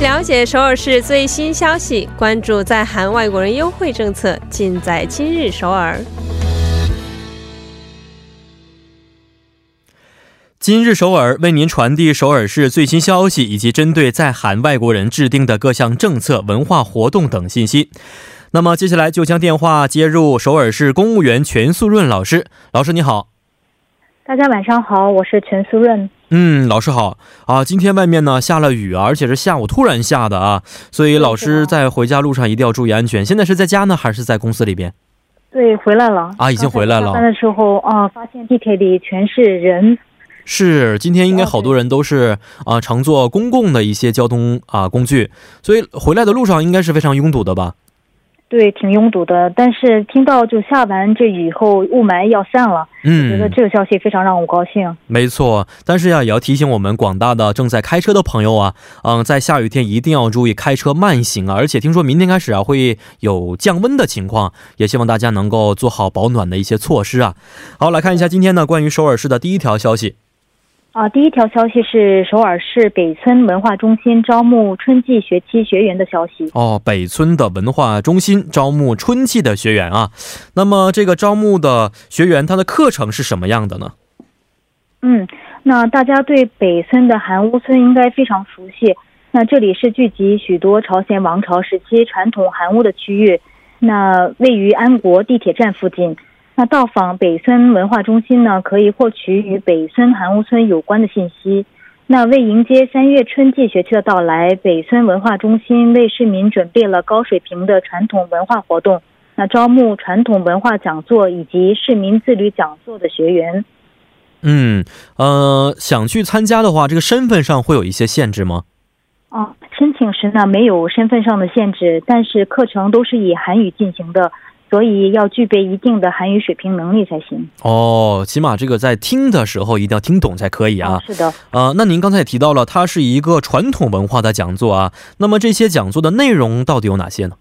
了解首尔市最新消息，关注在韩外国人优惠政策，尽在今日首尔。今日首尔为您传递首尔市最新消息以及针对在韩外国人制定的各项政策、文化活动等信息。那么接下来就将电话接入首尔市公务员全素润老师。老师你好，大家晚上好，我是全素润。嗯，老师好啊。今天外面呢下了雨，而且是下午突然下的啊，所以老师在回家路上一定要注意安全。现在是在家呢，还是在公司里边？对，回来了啊，已经回来了。下班的时候啊，发现地铁里全是人。是，今天应该好多人都是啊乘坐公共的一些交通啊工具，所以回来的路上应该是非常拥堵的吧。对，挺拥堵的。但是听到就下完这雨后雾霾要散了，嗯，觉得这个消息非常让我高兴。没错，但是呀，也要提醒我们广大的正在开车的朋友啊，嗯，在下雨天一定要注意开车慢行啊。而且听说明天开始啊会有降温的情况，也希望大家能够做好保暖的一些措施啊。好，来看一下今天呢关于首尔市的第一条消息。啊，第一条消息是首尔市北村文化中心招募春季学期学员的消息。哦，北村的文化中心招募春季的学员啊，那么这个招募的学员他的课程是什么样的呢？嗯，那大家对北村的韩屋村应该非常熟悉。那这里是聚集许多朝鲜王朝时期传统韩屋的区域，那位于安国地铁站附近。那到访北村文化中心呢，可以获取与北村韩屋村有关的信息。那为迎接三月春季学期的到来，北村文化中心为市民准备了高水平的传统文化活动。那招募传统文化讲座以及市民自律讲座的学员。嗯，呃，想去参加的话，这个身份上会有一些限制吗？啊，申请时呢没有身份上的限制，但是课程都是以韩语进行的。所以要具备一定的韩语水平能力才行哦，起码这个在听的时候一定要听懂才可以啊。是的，呃，那您刚才也提到了，它是一个传统文化的讲座啊。那么这些讲座的内容到底有哪些呢？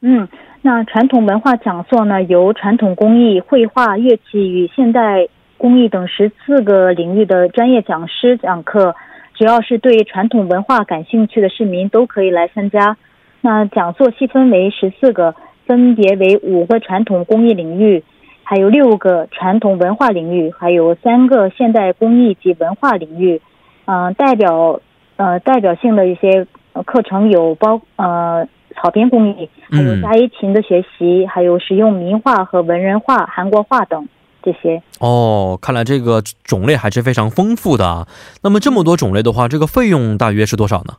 嗯，那传统文化讲座呢，由传统工艺、绘画、乐器与现代工艺等十四个领域的专业讲师讲课。只要是对传统文化感兴趣的市民都可以来参加。那讲座细分为十四个。分别为五个传统工艺领域，还有六个传统文化领域，还有三个现代工艺及文化领域。嗯，代表呃代表性的一些课程有包呃草编工艺，还有加一琴的学习，还有使用名画和文人画、韩国画等这些。哦，看来这个种类还是非常丰富的啊。那么这么多种类的话，这个费用大约是多少呢？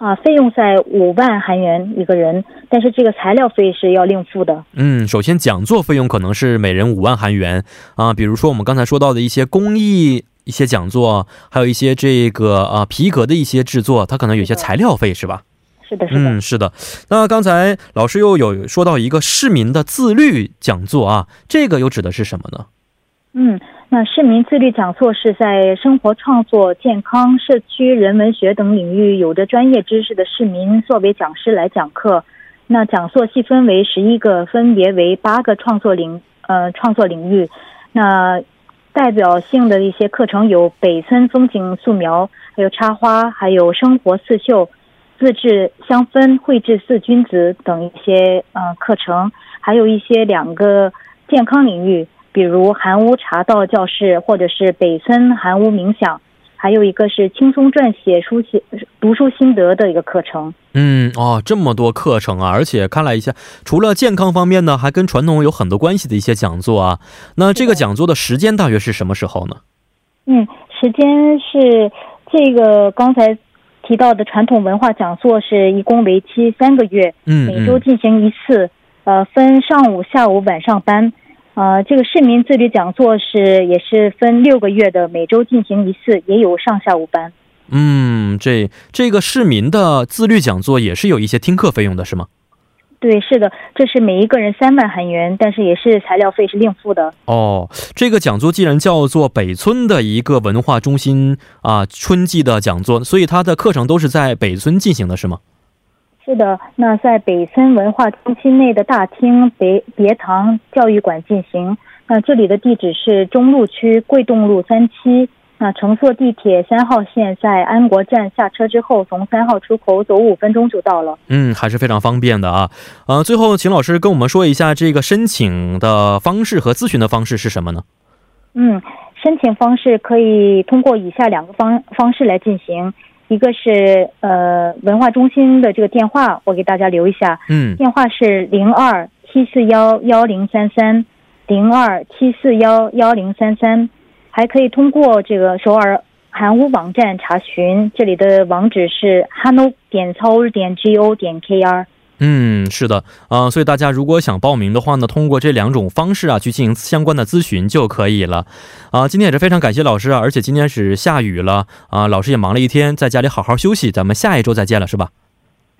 啊，费用在五万韩元一个人，但是这个材料费是要另付的。嗯，首先讲座费用可能是每人五万韩元啊，比如说我们刚才说到的一些工艺一些讲座，还有一些这个啊皮革的一些制作，它可能有些材料费是吧？是的，是的。嗯，是的。那刚才老师又有说到一个市民的自律讲座啊，这个又指的是什么呢？嗯。那市民自律讲座是在生活创作、健康、社区人文学等领域有着专业知识的市民作为讲师来讲课。那讲座细分为十一个，分别为八个创作领呃创作领域。那代表性的一些课程有北村风景素描，还有插花，还有生活刺绣、自制香氛、绘制四君子等一些呃课程，还有一些两个健康领域。比如韩屋茶道教室，或者是北村韩屋冥想，还有一个是轻松撰写书写读书心得的一个课程。嗯，哦，这么多课程啊！而且看了一下，除了健康方面呢，还跟传统有很多关系的一些讲座啊。那这个讲座的时间大约是什么时候呢？嗯，时间是这个刚才提到的传统文化讲座是一共为期三个月，嗯，每周进行一次，呃，分上午、下午、晚上班。呃，这个市民自律讲座是也是分六个月的，每周进行一次，也有上下午班。嗯，这这个市民的自律讲座也是有一些听课费用的，是吗？对，是的，这是每一个人三万韩元，但是也是材料费是另付的。哦，这个讲座既然叫做北村的一个文化中心啊，春季的讲座，所以它的课程都是在北村进行的，是吗？是的，那在北森文化中心内的大厅别别堂教育馆进行。那这里的地址是中路区桂洞路三期。那乘坐地铁三号线，在安国站下车之后，从三号出口走五分钟就到了。嗯，还是非常方便的啊。呃，最后请老师跟我们说一下这个申请的方式和咨询的方式是什么呢？嗯，申请方式可以通过以下两个方方式来进行，一个是呃文化中心的这个电话，我给大家留一下，嗯，电话是零二七四幺幺零三三零二七四幺幺零三三。还可以通过这个首尔韩屋网站查询，这里的网址是 hano 点操点 go 点 kr。嗯，是的，啊，所以大家如果想报名的话呢，通过这两种方式啊去进行相关的咨询就可以了。啊，今天也是非常感谢老师啊，而且今天是下雨了啊，老师也忙了一天，在家里好好休息，咱们下一周再见了，是吧？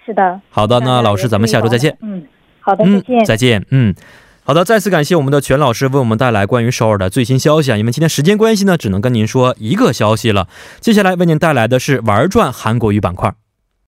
是的。好的，那老师咱们下周再见。嗯，好的，再见。再见。嗯。好的，再次感谢我们的全老师为我们带来关于首尔的最新消息啊！因为今天时间关系呢，只能跟您说一个消息了。接下来为您带来的是玩转韩国语板块。